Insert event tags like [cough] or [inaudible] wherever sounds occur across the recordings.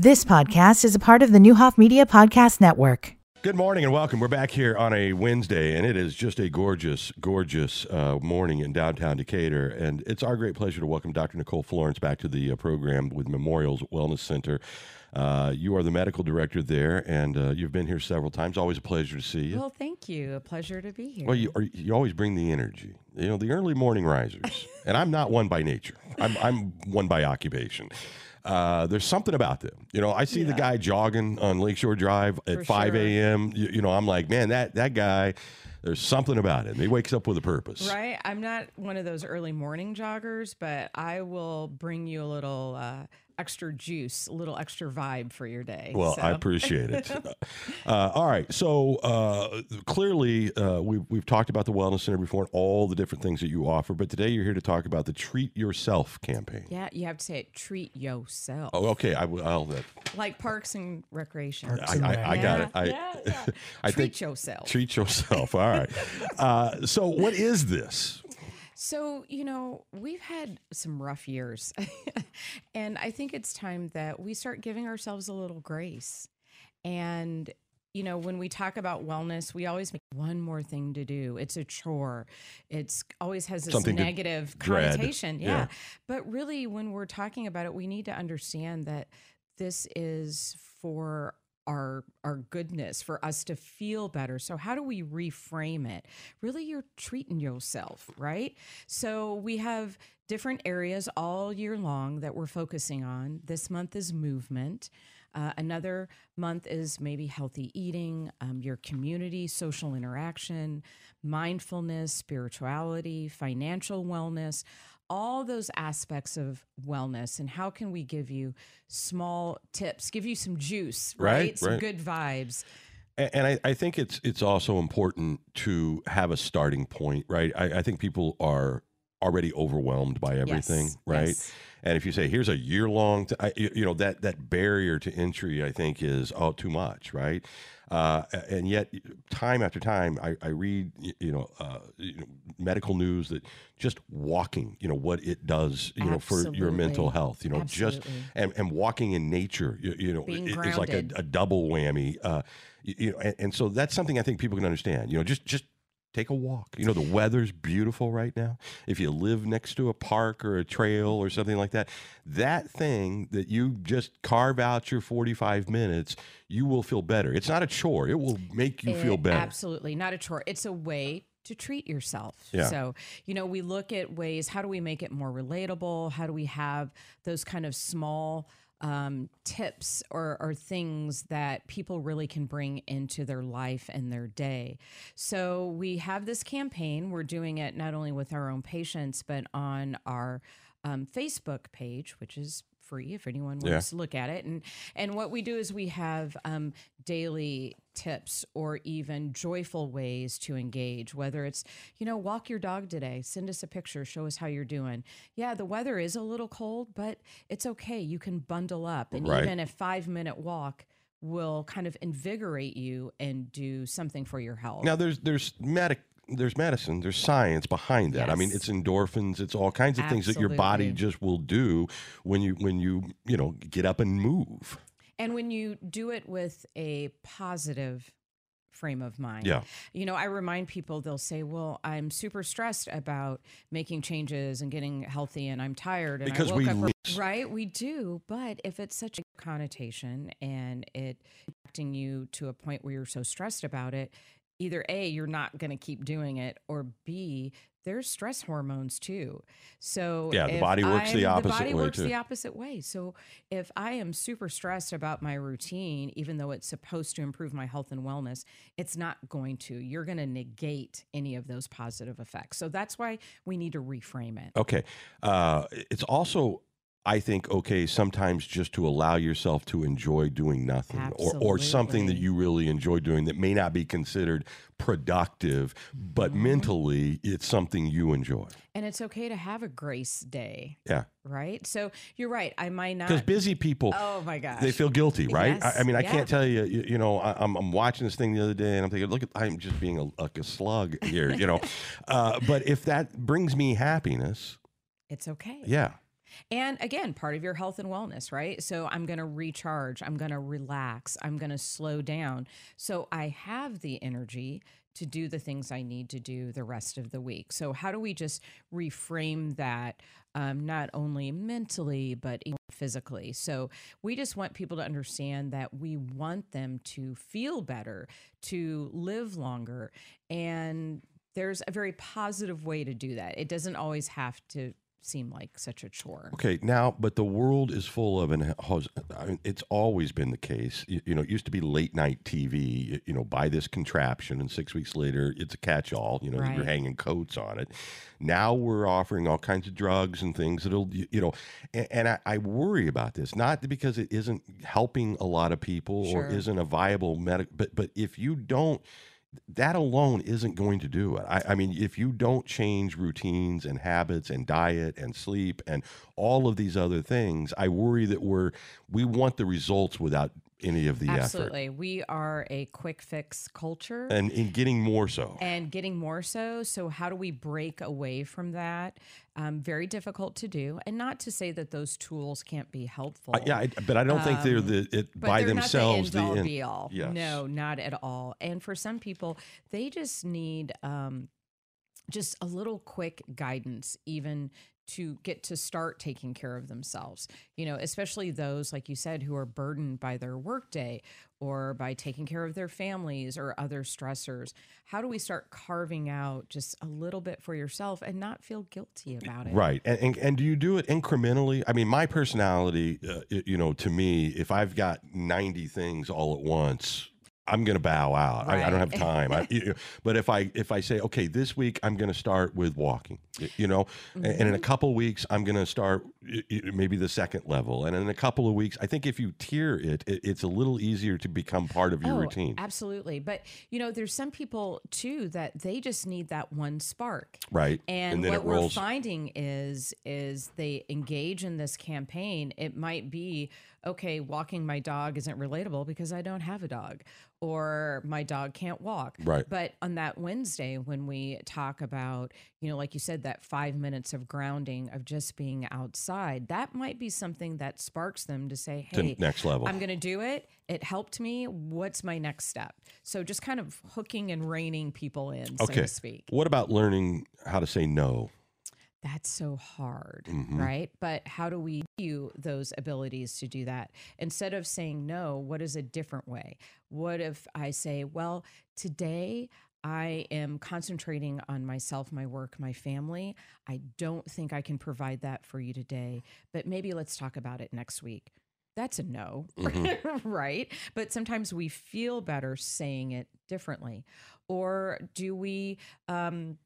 This podcast is a part of the Neuhoff Media Podcast Network. Good morning and welcome. We're back here on a Wednesday, and it is just a gorgeous, gorgeous uh, morning in downtown Decatur. And it's our great pleasure to welcome Dr. Nicole Florence back to the uh, program with Memorials Wellness Center. Uh, you are the medical director there, and uh, you've been here several times. Always a pleasure to see you. Well, thank you. A pleasure to be here. Well, you, are, you always bring the energy. You know, the early morning risers. [laughs] and I'm not one by nature, I'm, I'm one by occupation. Uh, there's something about them. You know, I see the guy jogging on Lakeshore Drive at For 5 sure. a.m. You, you know, I'm like, man, that, that guy, there's something about him. He wakes up with a purpose. Right? I'm not one of those early morning joggers, but I will bring you a little uh, extra juice, a little extra vibe for your day. Well, I appreciate it. [laughs] uh, all right. So uh, clearly, uh, we've, we've talked about the Wellness Center before and all the different things that you offer. But today you're here to talk about the Treat Yourself campaign. Yeah, you have to say it. Treat yourself, Oh, okay. I will. I'll, that, like Parks and Recreation. I, I, I got it. I, yeah, yeah. [laughs] I Treat think yourself. treat yourself. All right. [laughs] Uh, so, what is this? So, you know, we've had some rough years. [laughs] and I think it's time that we start giving ourselves a little grace. And, you know, when we talk about wellness, we always make one more thing to do. It's a chore. It's always has this Something negative connotation. Yeah. Yeah. But really, when we're talking about it, we need to understand that this is for our our goodness for us to feel better. So how do we reframe it? Really you're treating yourself right? So we have different areas all year long that we're focusing on. This month is movement. Uh, another month is maybe healthy eating, um, your community, social interaction, mindfulness, spirituality, financial wellness, all those aspects of wellness. And how can we give you small tips, give you some juice, right? Right, Some right. good vibes. A- And I, I think it's it's also important to have a starting point, right? I, I think people are already overwhelmed by everything, Yes, right? yes. And if you say here's a year long, t- I, you know that that barrier to entry, I think is oh too much, right? Uh, and yet, time after time, I, I read you know, uh, you know medical news that just walking, you know, what it does, you know, for your mental health, you know, just and, and walking in nature, you, you know, Being it- is like a, a double whammy. Uh, you, you know, and, and so that's something I think people can understand. You know, just just take a walk. You know, the weather's beautiful right now. If you live next to a park or a trail or something like that, that thing that you just carve out your 45 minutes, you will feel better. It's not a chore. It will make you feel better. Absolutely. Not a chore. It's a way to treat yourself. Yeah. So, you know, we look at ways, how do we make it more relatable? How do we have those kind of small um, tips or, or things that people really can bring into their life and their day? So, we have this campaign. We're doing it not only with our own patients, but on our um, Facebook page, which is free if anyone Yeah. wants to look at it. And and what we do is we have um, daily tips or even joyful ways to engage. Whether it's you know walk your dog today, send us a picture, show us how you're doing. Yeah, the weather is a little cold, but it's okay. You can bundle up, and Right. even a five minute walk will kind of invigorate you and do something for your health. Now there's there's medic there's medicine, there's science behind that. I mean, it's endorphins, it's all kinds of things that your body just will do when you when you you know get up and move. And when you do it with a positive frame of mind. Yeah. You know, I remind people, they'll say, Well, I'm super stressed about making changes and getting healthy and I'm tired. And Because I woke we up Right, we do. But if it's such a connotation and it impacting you to a point where you're so stressed about it, either A, you're not going to keep doing it, or B, there's stress hormones too. So Yeah, the body works the I'm- opposite The body way, works too. the opposite way. So if I am super stressed about my routine, even though it's supposed to improve my health and wellness, it's not going to. You're going to negate any of those positive effects. So that's why we need to reframe it. Okay. Uh, it's also, I think, okay sometimes just to allow yourself to enjoy doing nothing or, or something that you really enjoy doing that may not be considered productive, but Mm-hmm. mentally it's something you enjoy. And it's okay to have a grace day, Yeah. right? So you're right. I might not. Because busy people. oh my gosh. They feel guilty, right? Yes, I, I mean, I yeah. can't tell you. You, you know, I, I'm, I'm watching this thing the other day, and I'm thinking, look, at, I'm just being a, like a slug here, you know. [laughs] uh, but if that brings me happiness, it's okay. yeah, And again, part of your health and wellness, right? So I'm going to recharge, I'm going to relax, I'm going to slow down. So I have the energy to do the things I need to do the rest of the week. So, how do we just reframe that, um, not only mentally, but physically? So, we just want people to understand that we want them to feel better, to live longer. And there's a very positive way to do that. It doesn't always have to seem like such a chore. Okay, now, but the world is full of, and I mean, it's always been the case. You, you know, it used to be late night TV. You, you know, buy this contraption, and six weeks later, it's a catch-all. You know, Right. you're hanging coats on it. Now we're offering all kinds of drugs and things that'll, you, you know, and, and I, I worry about this not because it isn't helping a lot of people Sure. or isn't a viable medic, but but if you don't that alone isn't going to do it. I, I mean, if you don't change routines and habits and diet and sleep and all of these other things, I worry that we're we want the results without any of the effort Absolutely. We are a quick fix culture. and in getting more so. and getting more so. So, how do we break away from that? Um, very difficult to do, and not to say that those tools can't be helpful. Uh, yeah, I, but I don't think they're the it by they're themselves not the end all end- be all. Yes. No, not at all. And for some people, they just need um, just a little quick guidance, even to get to start taking care of themselves. You know, especially those, like you said, who are burdened by their workday or by taking care of their families or other stressors. How do we start carving out just a little bit for yourself and not feel guilty about it? Right. And, and and do you do it incrementally? I mean, my personality, uh, you know, to me, if I've got 90 things all at once, I'm going to bow out. I, I don't have time. I, you know, [laughs] but if I if I say, okay, this week I'm going to start with walking, you know, and, and in a mm-hmm. couple weeks I'm going to start maybe the second level, and in a couple of weeks, I think if you tier it, it it's a little easier to become part of your Oh, routine. Absolutely. But you know, there's some people too that they just need that one spark. Right. And, then what we're finding is is they engage in this campaign. It might be okay, walking my dog isn't relatable because I don't have a dog, or my dog can't walk. Right. But on that Wednesday, when we talk about, you know, like you said, that five minutes of grounding of just being outside, that might be something that sparks them to say, To hey, next level. I'm going to do it. It helped me. What's my next step? So just kind of hooking and reining people in, so Okay. to speak. What about learning how to say no? That's so hard, Mhm. right? But how do we you those abilities to do that? Instead of saying no, what is a different way? What if I say, well, today I am concentrating on myself, my work, my family. I don't think I can provide that for you today, but maybe let's talk about it next week. That's a no, [laughs] right? But sometimes we feel better saying it differently. Or do we um,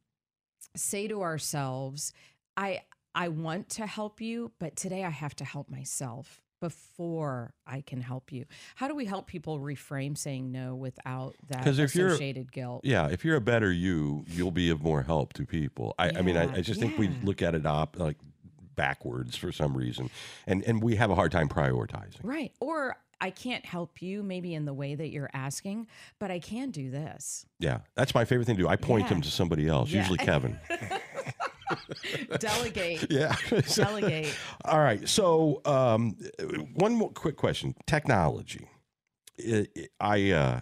say to ourselves, I I want to help you, but today I have to help myself before I can help you. How do we help people reframe saying no without that associated guilt? Yeah, if you're a better you, you'll be of more help to people. I, I mean, I, I just think we look at it op like backwards for some reason, and and we have a hard time prioritizing. Right. Or I can't help you maybe in the way that you're asking, but I can do this. Yeah, that's my favorite thing to do. I point them to somebody else, Yeah. usually Kevin. [laughs] Delegate. [laughs] yeah. Delegate. [laughs] All right. So, um, one more quick question: technology. I I, uh,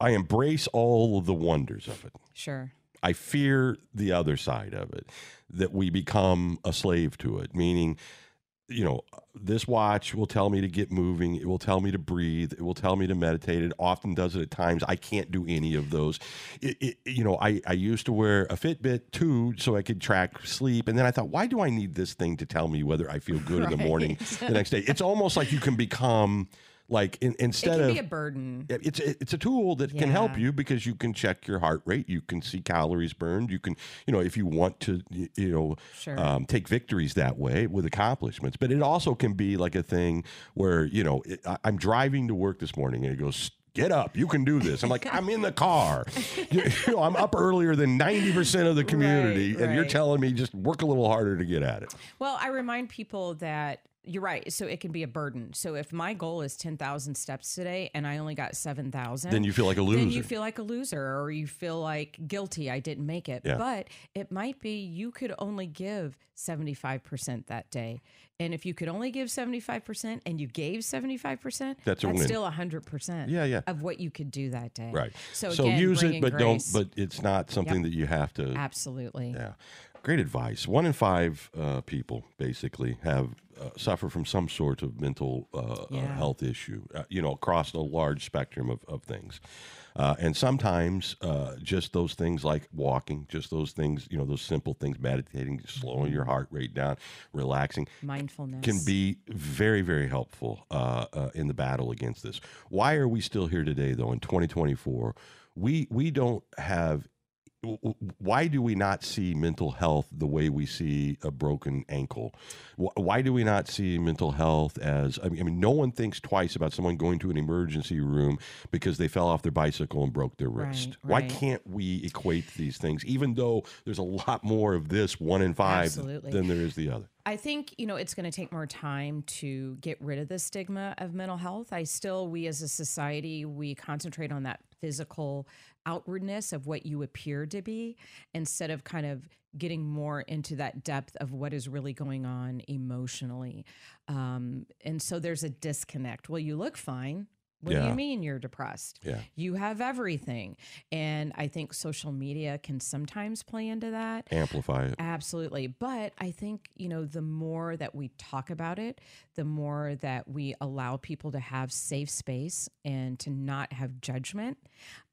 I embrace all of the wonders of it. Sure. I fear the other side of it, that we become a slave to it, meaning, you know, this watch will tell me to get moving. It will tell me to breathe. It will tell me to meditate. It often does it at times. I can't do any of those. It, it, you know, I, I used to wear a Fitbit too so I could track sleep. And then I thought, why do I need this thing to tell me whether I feel good in the [laughs] morning the next day? It's almost like you can become like in, It instead can of be a burden. it's it's a tool that can help you because you can check your heart rate, you can see calories burned, you can you know if you want to you know Sure. um, take victories that way with accomplishments. But it also can be like a thing where you know it, I, I'm driving to work this morning and it goes. Get up! You can do this. I'm like, I'm in the car. [laughs] You, you know, I'm up earlier than 90% of the community, Right, and you're telling me just work a little harder to get at it. Well, I remind people that you're right. So it can be a burden. So if my goal is 10,000 steps today and I only got 7,000, Then you feel like a loser. then you feel like a loser or you feel like guilty. I didn't make it. Yeah. But it might be you could only give 75% that day. And if you could only give 75% and you gave 75%, That's a win. still 100% Yeah, yeah. of what you could do that day. right. So, So, again, use it, but grace. don't. But it's not something Yep. that you have to. Absolutely. Yeah. Great advice. One in five uh, people basically have uh, suffer from some sort of mental uh, uh, Yeah. health issue, uh, you know, across a large spectrum of, of things. Uh, and sometimes uh, just those things like walking, just those things, you know, those simple things, meditating, slowing your heart rate down, relaxing, Mindfulness. can be very, very helpful uh, uh, in the battle against this. Why are we still here today, though, in 2024? We we don't have. Why do we not see mental health the way we see a broken ankle? Why do we not see mental health as? I mean, I mean, no one thinks twice about someone going to an emergency room because they fell off their bicycle and broke their wrist. Right, Why can't we equate these things, even though there's a lot more of this one in five Absolutely. than there is the other? I think, you know, it's going to take more time to get rid of the stigma of mental health. I still, we as a society, we concentrate on that physical outwardness of what you appear to be instead of kind of getting more into that depth of what is really going on emotionally. Um, and so there's a disconnect. Well, you look fine. What do you mean you're depressed? Yeah. You have everything. And I think social media can sometimes play into that. Amplify it. Absolutely. But I think, you know, the more that we talk about it, the more that we allow people to have safe space and to not have judgment,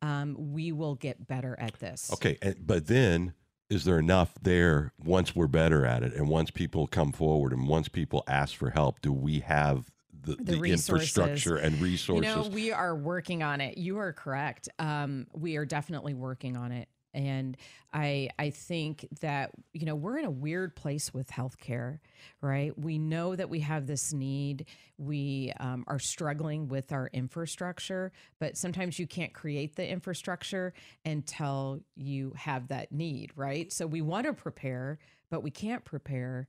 um, we will get better at this. Okay, but then is there enough there once we're better at it and once people come forward and once people ask for help, do we have the, The the, resources. infrastructure and You resources? know, we are working on it. You are correct. Um, we are definitely working on it. And I I think that, you know, we're in a weird place with healthcare, right? We know that we have this need. We um, are struggling with our infrastructure, but sometimes you can't create the infrastructure until you have that need, right? So we want to prepare, but we can't prepare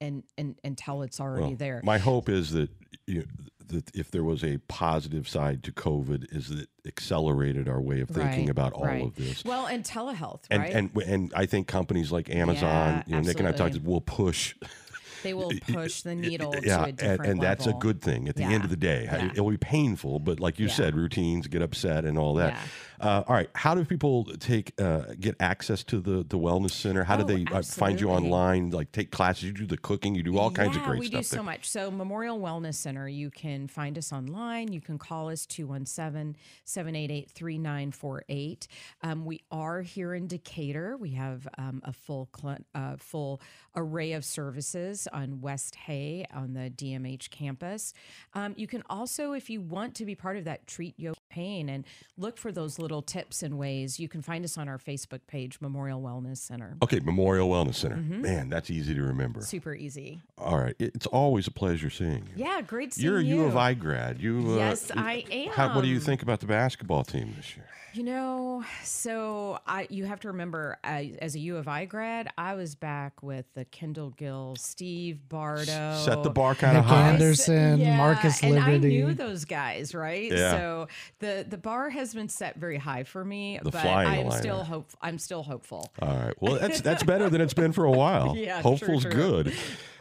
and, and until it's already Well, there. My hope is that you that if there was a positive side to COVID, is that it accelerated our way of thinking Right, about all right. of this. well, and telehealth, And, right? and and I think companies like Amazon, Yeah, you know, Nick and I talked, will push they will push the needle yeah, to a and, and that's a good thing at the end of the day. Yeah. It will be painful, but like you Yeah. said, routines get upset and all that. Yeah. Uh, all right, how do people take uh, get access to the the wellness center? How do Oh, they uh, find you online? Like take classes, you do the cooking, you do all kinds of great we stuff do so there. much. So Memorial Wellness Center, you can find us online. You can call us 217-788-3948. Um, we are here in Decatur. We have um, a full cl- uh, full array of services on West Hay on the DMH campus. Um, you can also, if you want to be part of that Treat Your Pain and look for those little tips and ways, you can find us on our Facebook page, Memorial Wellness Center. Okay, Memorial Wellness Center. Mm-hmm. Man, that's easy to remember. Super easy. All right, it's always a pleasure seeing you. Yeah, great seeing You're a you. U of I grad. You uh, Yes, I How, what do you think about the basketball team this year? You know, so I you have to remember I, as a U of I grad, I was back with the Kendall Gill, Steve Bardo. Set the bar kind of Nick high. Anderson, Yeah, Marcus and I Liberty. knew those guys, right? Yeah. So the the bar has been set very high for me, The but I'm still hope I'm still hopeful. All right. Well, that's that's better than it's been for a while. [laughs] Yeah, true, Hopeful's true. good.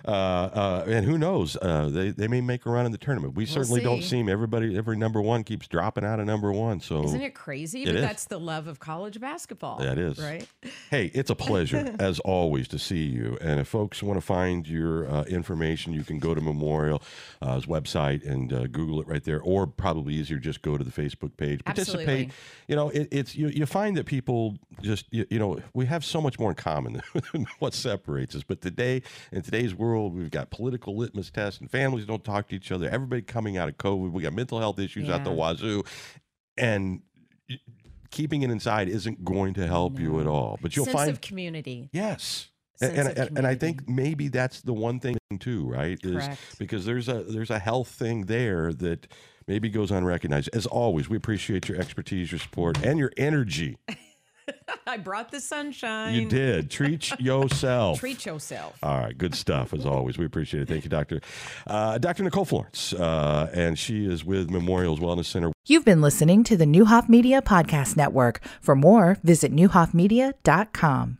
Uh, uh, and who knows? Uh, they they may make a run in the tournament. We certainly don't seem everybody every number one keeps dropping out of number one. So Isn't it crazy? It but is. that's the love of college basketball. That is. right. Hey, it's a pleasure [laughs] as always to see you. And if folks want to find your uh, information, you can go to Memorial's website and uh, Google it right there, or probably easier, just go to the Facebook page. Participate. Absolutely. You know, it, it's you, you find that people just you, you know we have so much more in common [laughs] than what separates us. But today, in today's world, we've got political litmus tests, and families don't talk to each other. Everybody coming out of COVID, we got mental health issues out the wazoo, and keeping it inside isn't going to help you at all. But you'll Sense find of community. Yes. Sense and, and, and I think maybe that's the one thing too, right? Is Correct. because there's a there's a health thing there that maybe goes unrecognized. As always, we appreciate your expertise, your support, and your energy. [laughs] [laughs] I brought the sunshine. You did. Treat [laughs] yourself. Treat yourself. All right, good stuff as always. We appreciate it. Thank you, Doctor. Uh, Dr. Nicole Florence, uh, and she is with Memorials Wellness Center. You've been listening to the Neuhoff Media Podcast Network. For more, visit neuhoffmedia.com.